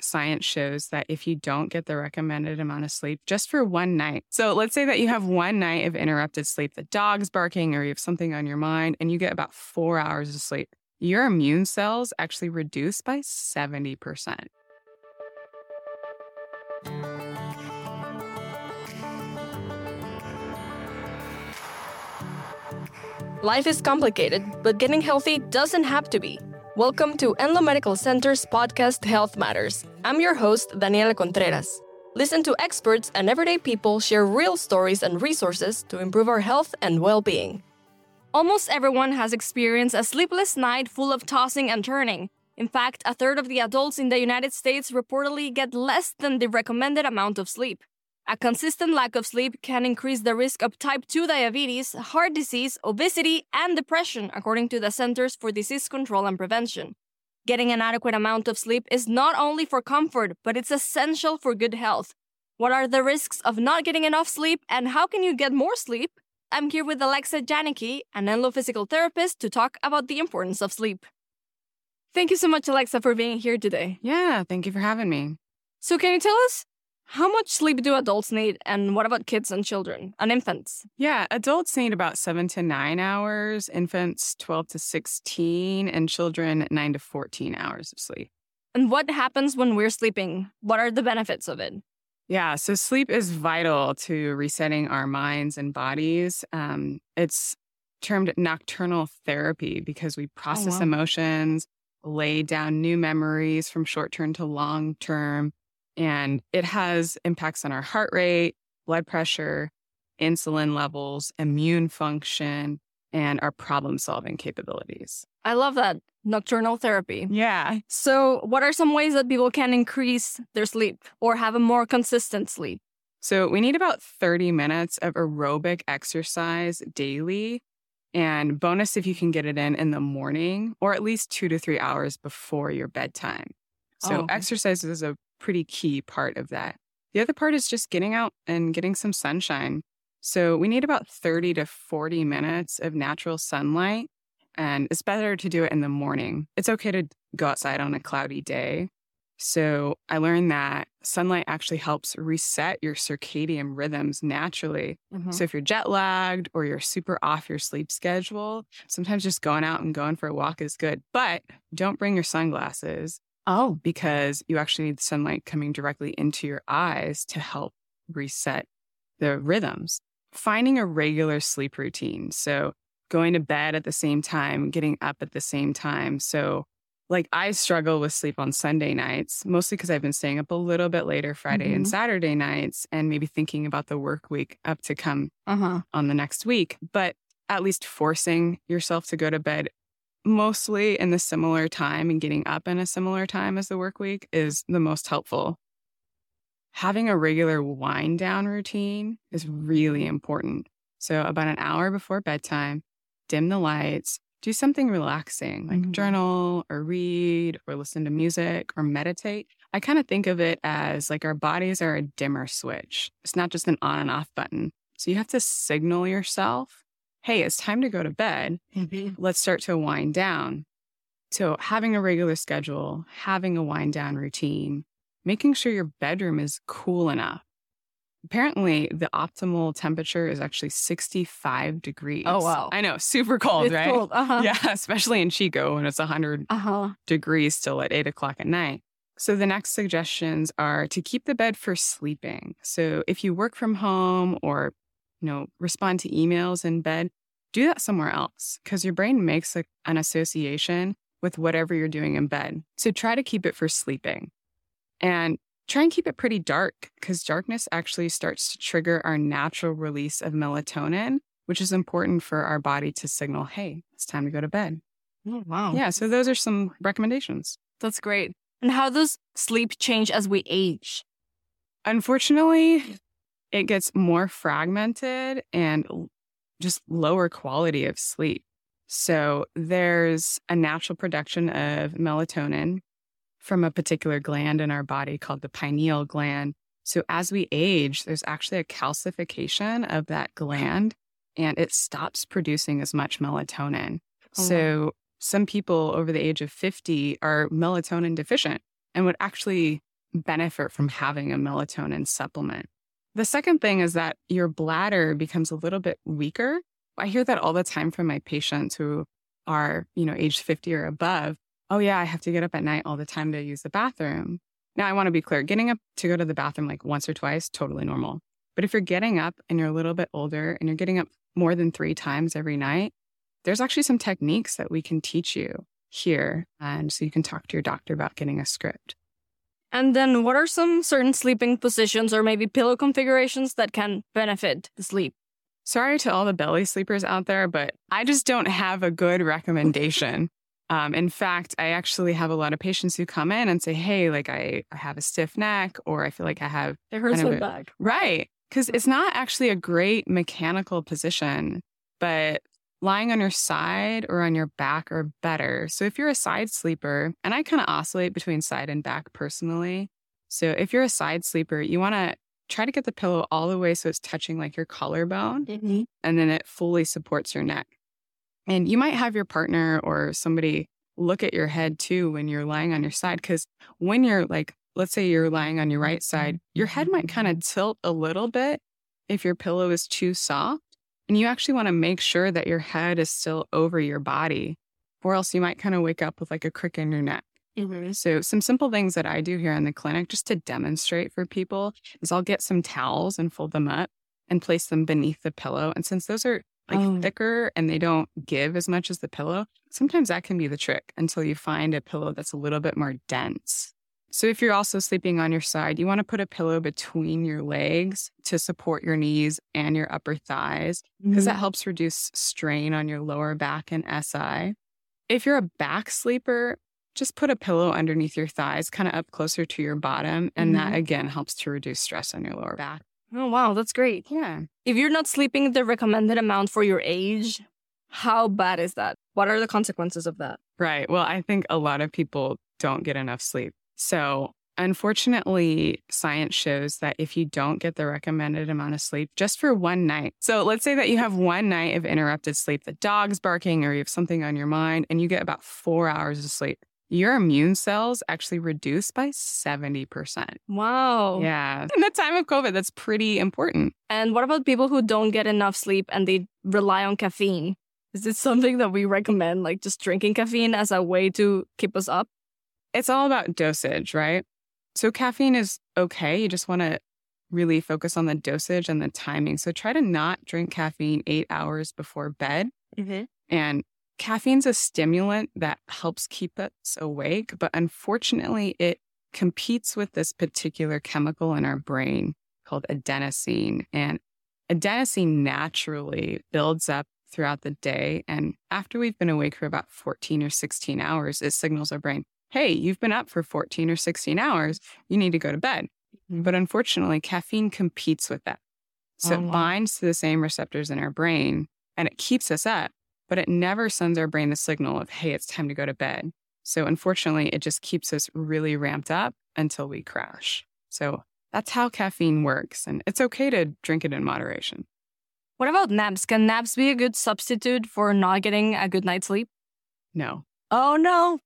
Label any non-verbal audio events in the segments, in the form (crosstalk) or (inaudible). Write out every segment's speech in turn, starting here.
science shows that if you don't get the recommended amount of sleep just for one night, so let's say that you have one night of interrupted sleep, the dog's barking or you have something on your mind, and you get about four hours of sleep, your immune cells actually reduce by 70%. Life is complicated, but getting healthy doesn't have to be. Welcome to Enloe Medical Center's podcast Health Matters. I'm your host, Daniela Contreras. Listen to experts and everyday people share real stories and resources to improve our health and well being. Almost everyone has experienced a sleepless night full of tossing and turning. In fact, a third of the adults in the United States reportedly get less than the recommended amount of sleep. A consistent lack of sleep can increase the risk of type 2 diabetes, heart disease, obesity, and depression, according to the Centers for Disease Control and Prevention. Getting an adequate amount of sleep is not only for comfort, but it's essential for good health. What are the risks of not getting enough sleep, and how can you get more sleep? I'm here with Alexa Janicki, an Enloe physical therapist, to talk about the importance of sleep. Thank you so much, Alexa, for being here today. Yeah, thank you for having me. So, can you tell us how much sleep do adults need, and what about kids and children and infants? Yeah, adults need about seven to nine hours, infants 12 to 16, and children 9 to 14 hours of sleep. And what happens when we're sleeping? What are the benefits of it? Yeah, so sleep is vital to resetting our minds and bodies. Um, it's termed nocturnal therapy because we process oh, wow. emotions, lay down new memories from short term to long term and it has impacts on our heart rate, blood pressure, insulin levels, immune function, and our problem solving capabilities. I love that. Nocturnal therapy. Yeah. So, what are some ways that people can increase their sleep or have a more consistent sleep? So, we need about 30 minutes of aerobic exercise daily. And bonus if you can get it in in the morning or at least two to three hours before your bedtime. So, oh, exercise is a pretty key part of that. The other part is just getting out and getting some sunshine. So we need about 30 to 40 minutes of natural sunlight. And it's better to do it in the morning. It's okay to go outside on a cloudy day. So I learned that sunlight actually helps reset your circadian rhythms naturally. Mm-hmm. So if you're jet lagged or you're super off your sleep schedule, sometimes just going out and going for a walk is good. But don't bring your sunglasses Oh. Because you actually need sunlight coming directly into your eyes to help reset the rhythms. Finding a regular sleep routine. So going to bed at the same time, getting up at the same time. So like I struggle with sleep on Sunday nights, mostly because I've been staying up a little bit later Friday mm-hmm. and Saturday nights and maybe thinking about the work week up to come uh-huh. on the next week. But at least forcing yourself to go to bed mostly in the similar time and getting up in a similar time as the work week is the most helpful. Having a regular wind down routine is really important. So, about an hour before bedtime, dim the lights, do something relaxing like mm-hmm. journal or read or listen to music or meditate. I kind of think of it as like our bodies are a dimmer switch. It's not just an on and off button. So, you have to signal yourself hey, it's time to go to bed. Mm-hmm. Let's start to wind down. So, having a regular schedule, having a wind down routine, making sure your bedroom is cool enough. Apparently, the optimal temperature is actually 65 degrees. Oh, wow. I know, super cold, it's right? Cold. Uh-huh. Yeah, (laughs) especially in Chico when it's 100 uh-huh. degrees still at 8 o'clock at night. So, the next suggestions are to keep the bed for sleeping. So, if you work from home or you know, respond to emails in bed, do that somewhere else because your brain makes a, an association with whatever you're doing in bed. So try to keep it for sleeping and try and keep it pretty dark because darkness actually starts to trigger our natural release of melatonin, which is important for our body to signal, hey, it's time to go to bed. Oh, wow. Yeah. So those are some recommendations. That's great. And how does sleep change as we age? Unfortunately, it gets more fragmented and just lower quality of sleep. So there's a natural production of melatonin from a particular gland in our body called the pineal gland. So as we age, there's actually a calcification of that gland and it stops producing as much melatonin. Oh, so wow. some people over the age of 50 are melatonin deficient and would actually benefit from having a melatonin supplement. The second thing is that your bladder becomes a little bit weaker. I hear that all the time from my patients who are, you know, age 50 or above. Oh yeah, I have to get up at night all the time to use the bathroom. Now I want to be clear, getting up to go to the bathroom like once or twice, totally normal. But if you're getting up and you're a little bit older and you're getting up more than three times every night, there's actually some techniques that we can teach you here. And so you can talk to your doctor about getting a script. And then, what are some certain sleeping positions or maybe pillow configurations that can benefit the sleep? Sorry to all the belly sleepers out there, but I just don't have a good recommendation. um, in fact, I actually have a lot of patients who come in and say, Hey, like I, I have a stiff neck, or I feel like I have. It hurts my back. Right. Because it's not actually a great mechanical position, but lying on your side or on your back are better. So if you're a side sleeper, and I kind of oscillate between side and back personally. So if you're a side sleeper, you want to try to get the pillow all the way so it's touching like your collarbone Mm-hmm. and then it fully supports your neck. And you might have your partner or somebody look at your head too when you're lying on your side. Because when you're like, let's say you're lying on your right side, your head might kind of tilt a little bit if your pillow is too soft. And you actually want to make sure that your head is still over your body, or else you might kind of wake up with like a crick in your neck. Mm-hmm. So, some simple things that I do here in the clinic just to demonstrate for people is I'll get some towels and fold them up and place them beneath the pillow. And since those are like Oh. thicker and they don't give as much as the pillow, sometimes that can be the trick until you find a pillow that's a little bit more dense. So, if you're also sleeping on your side, you want to put a pillow between your legs to support your knees and your upper thighs because mm-hmm. that helps reduce strain on your lower back and SI. If you're a back sleeper, just put a pillow underneath your thighs, kind of up closer to your bottom. And that mm-hmm. again helps to reduce stress on your lower back. Oh, wow, that's great. Yeah. If you're not sleeping the recommended amount for your age, how bad is that? What are the consequences of that? Right. Well, I think a lot of people don't get enough sleep. So, unfortunately, science shows that if you don't get the recommended amount of sleep just for one night, so let's say that you have one night of interrupted sleep, the dog's barking, or you have something on your mind, and you get about four hours of sleep, your immune cells actually reduce by 70%. Wow. Yeah. In the time of COVID, that's pretty important. And what about people who don't get enough sleep and they rely on caffeine? Is it something that we recommend, like just drinking caffeine as a way to keep us up? It's all about dosage, right? So caffeine is okay. You just want to really focus on the dosage and the timing. So try to not drink caffeine eight hours before bed. Mm-hmm. And caffeine's a stimulant that helps keep us awake, but unfortunately, it competes with this particular chemical in our brain called adenosine. And adenosine naturally builds up throughout the day. And after we've been awake for about 14 or 16 hours, it signals our brain, hey, you've been up for 14 or 16 hours. You need to go to bed. Mm-hmm. But unfortunately, caffeine competes with that. So Oh, it binds to the same receptors in our brain and it keeps us up, but it never sends our brain the signal of, hey, it's time to go to bed. So unfortunately, it just keeps us really ramped up until we crash. So that's how caffeine works. And it's okay to drink it in moderation. What about naps? Can naps be a good substitute for not getting a good night's sleep? No. Oh, no.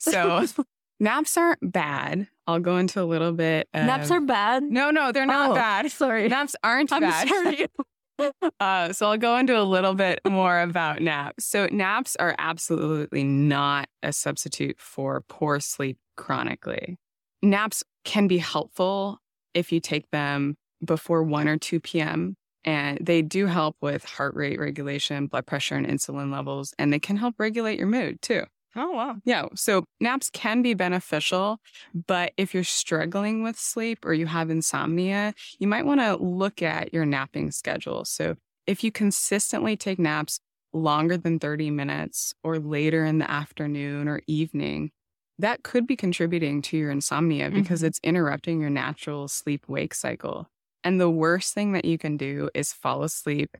So (laughs) naps aren't bad. I'll go into a little bit. Of... naps are bad. No, no, they're not Oh, bad. Sorry. Naps aren't I'm bad. sorry. (laughs) (laughs) Uh, so I'll go into a little bit more about naps. So naps are absolutely not a substitute for poor sleep chronically. Naps can be helpful if you take them before 1 or 2 p.m. And they do help with heart rate regulation, blood pressure, and insulin levels. And they can help regulate your mood too. Oh, wow. Yeah. So naps can be beneficial, but if you're struggling with sleep or you have insomnia, you might want to look at your napping schedule. So if you consistently take naps longer than 30 minutes or later in the afternoon or evening, that could be contributing to your insomnia because Mhm. it's interrupting your natural sleep wake cycle. And the worst thing that you can do is fall asleep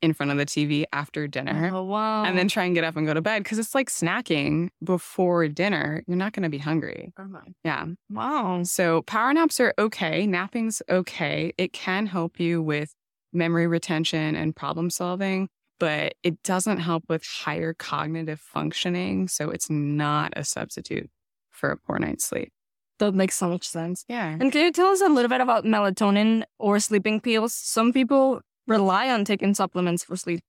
in front of the TV after dinner Oh, wow. and then try and get up and go to bed because it's like snacking before dinner. You're not going to be hungry. Oh, yeah. wow. So power naps are okay. Napping's okay. It can help you with memory retention and problem solving, but it doesn't help with higher cognitive functioning. So it's not a substitute for a poor night's sleep. That makes so much sense. Yeah. And can you tell us a little bit about melatonin or sleeping pills? Some people rely on taking supplements for sleep.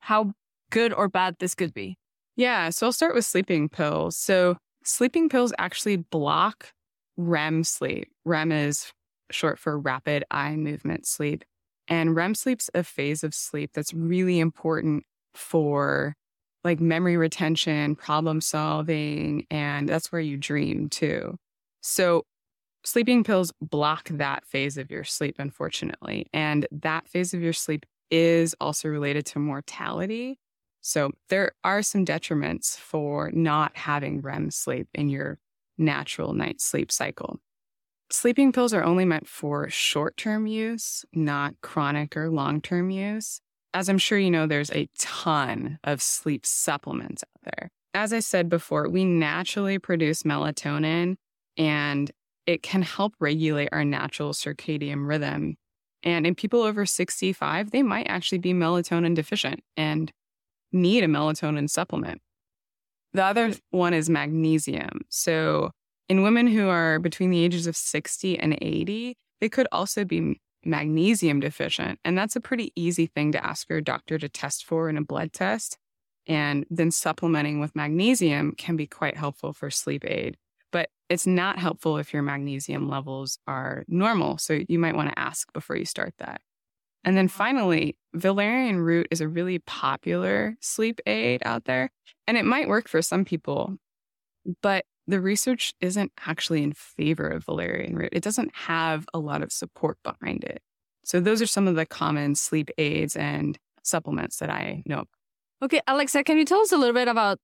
How good or bad this could be? Yeah. So I'll start with sleeping pills. So sleeping pills actually block REM sleep. REM is short for rapid eye movement sleep. And REM sleep's a phase of sleep that's really important for like memory retention, problem solving, and that's where you dream too. So sleeping pills block that phase of your sleep, unfortunately. And that phase of your sleep is also related to mortality. So there are some detriments for not having REM sleep in your natural night sleep cycle. Sleeping pills are only meant for short term use, not chronic or long term use. As I'm sure you know, there's a ton of sleep supplements out there. As I said before, we naturally produce melatonin and it can help regulate our natural circadian rhythm. And in people over 65, they might actually be melatonin deficient and need a melatonin supplement. The other one is magnesium. So in women who are between the ages of 60 and 80, they could also be magnesium deficient. And that's a pretty easy thing to ask your doctor to test for in a blood test. And then supplementing with magnesium can be quite helpful for sleep aid. It's not helpful if your magnesium levels are normal. So you might want to ask before you start that. And then finally, valerian root is a really popular sleep aid out there. And it might work for some people, but the research isn't actually in favor of valerian root. It doesn't have a lot of support behind it. So those are some of the common sleep aids and supplements that I know. Okay, Alexa, can you tell us a little bit about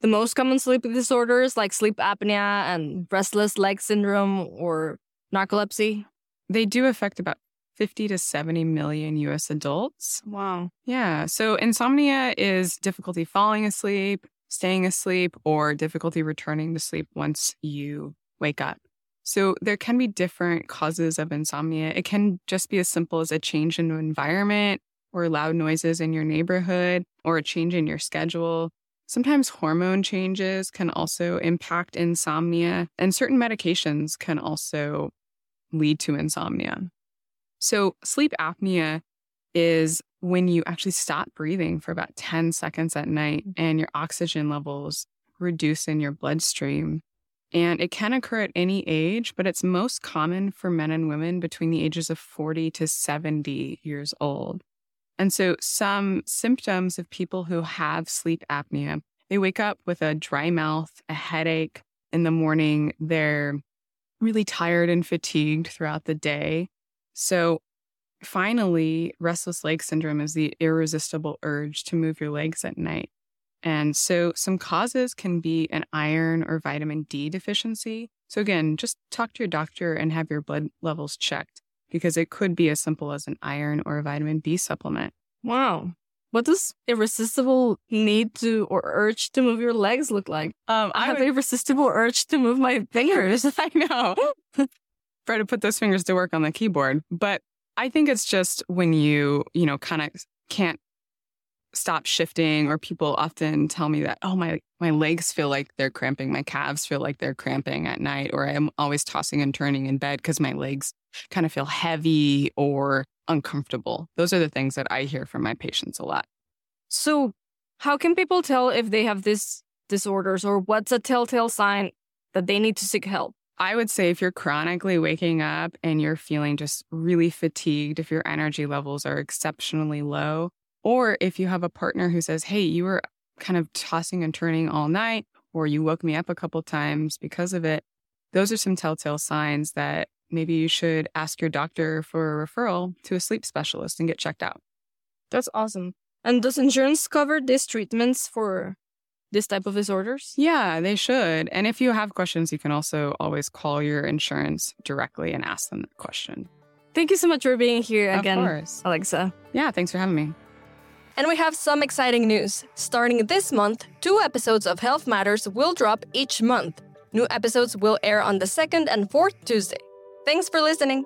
the most common sleep disorders like sleep apnea and restless leg syndrome or narcolepsy? They do affect about 50 to 70 million US adults. Wow. Yeah. So insomnia is difficulty falling asleep, staying asleep, or difficulty returning to sleep once you wake up. So there can be different causes of insomnia. It can just be as simple as a change in environment or loud noises in your neighborhood or a change in your schedule. Sometimes hormone changes can also impact insomnia, and certain medications can also lead to insomnia. So, sleep apnea is when you actually stop breathing for about 10 seconds at night mm. and your oxygen levels reduce in your bloodstream. And it can occur at any age, but it's most common for men and women between the ages of 40 to 70 years old. And so, some symptoms of people who have sleep apnea, they wake up with a dry mouth, a headache in the morning. They're really tired and fatigued throughout the day. So finally, restless leg syndrome is the irresistible urge to move your legs at night. And so some causes can be an iron or vitamin D deficiency. So again, just talk to your doctor and have your blood levels checked because it could be as simple as an iron or a vitamin B supplement. Wow. What does irresistible need to or urge to move your legs look like? Um, I, I have would... irresistible urge to move my fingers. (laughs) I know. (laughs) try to put those fingers to work on the keyboard. But I think it's just when you, you know, kind of can't stop shifting or people often tell me that oh my my legs feel like they're cramping. My calves feel like they're cramping at night or i'm always tossing and turning in bed because my legs kind of feel heavy or uncomfortable. Those are the things that i hear from my patients a lot. So how can people tell if they have these disorders or what's a telltale sign that they need to seek help? I would say if you're chronically waking up and you're feeling just really fatigued, if your energy levels are exceptionally low, or if you have a partner who says, Hey, you were kind of tossing and turning all night, or you woke me up a couple times because of it, those are some telltale signs that maybe you should ask your doctor for a referral to a sleep specialist and get checked out. That's awesome. And does insurance cover these treatments for this type of disorders? Yeah, they should. And if you have questions, you can also always call your insurance directly and ask them the question. Thank you so much for being here again, of course. Alexa. Yeah, thanks for having me. And we have some exciting news. Starting this month, two episodes of Health Matters will drop each month. New episodes will air on the second and fourth Tuesday. Thanks for listening.